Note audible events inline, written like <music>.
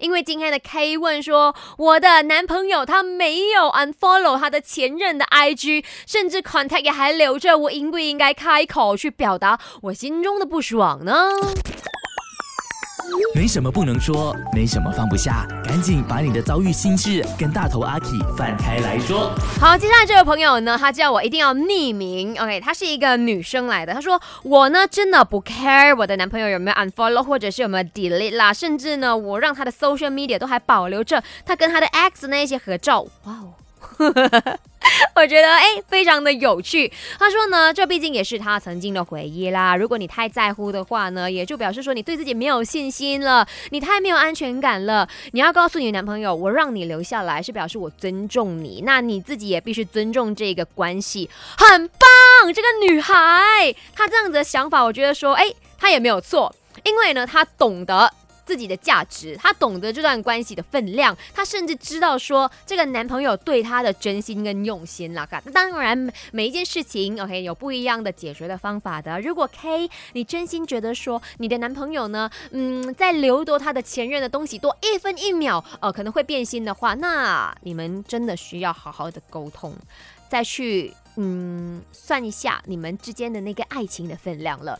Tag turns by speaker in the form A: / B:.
A: 因为今天的 K 问说，我的男朋友他没有 unfollow 他的前任的 IG，甚至 contact 也还留着，我应不应该开口去表达我心中的不爽呢？
B: 没什么不能说，没什么放不下，赶紧把你的遭遇心事跟大头阿 K 放开来说。
A: 好，接下来这位朋友呢，他叫我一定要匿名。OK，她是一个女生来的。她说我呢真的不 care 我的男朋友有没有 unfollow 或者是有没有 delete 啦，甚至呢我让他的 social media 都还保留着他跟他的 ex 那些合照。哇哦！<laughs> <laughs> 我觉得哎，非常的有趣。他说呢，这毕竟也是他曾经的回忆啦。如果你太在乎的话呢，也就表示说你对自己没有信心了，你太没有安全感了。你要告诉你男朋友，我让你留下来是表示我尊重你，那你自己也必须尊重这个关系。很棒，这个女孩她这样子的想法，我觉得说哎，她也没有错，因为呢，她懂得。自己的价值，她懂得这段关系的分量，她甚至知道说这个男朋友对她的真心跟用心啦。那当然，每一件事情，OK，有不一样的解决的方法的。如果 K，你真心觉得说你的男朋友呢，嗯，在留夺他的前任的东西多一分一秒，呃，可能会变心的话，那你们真的需要好好的沟通，再去嗯算一下你们之间的那个爱情的分量了。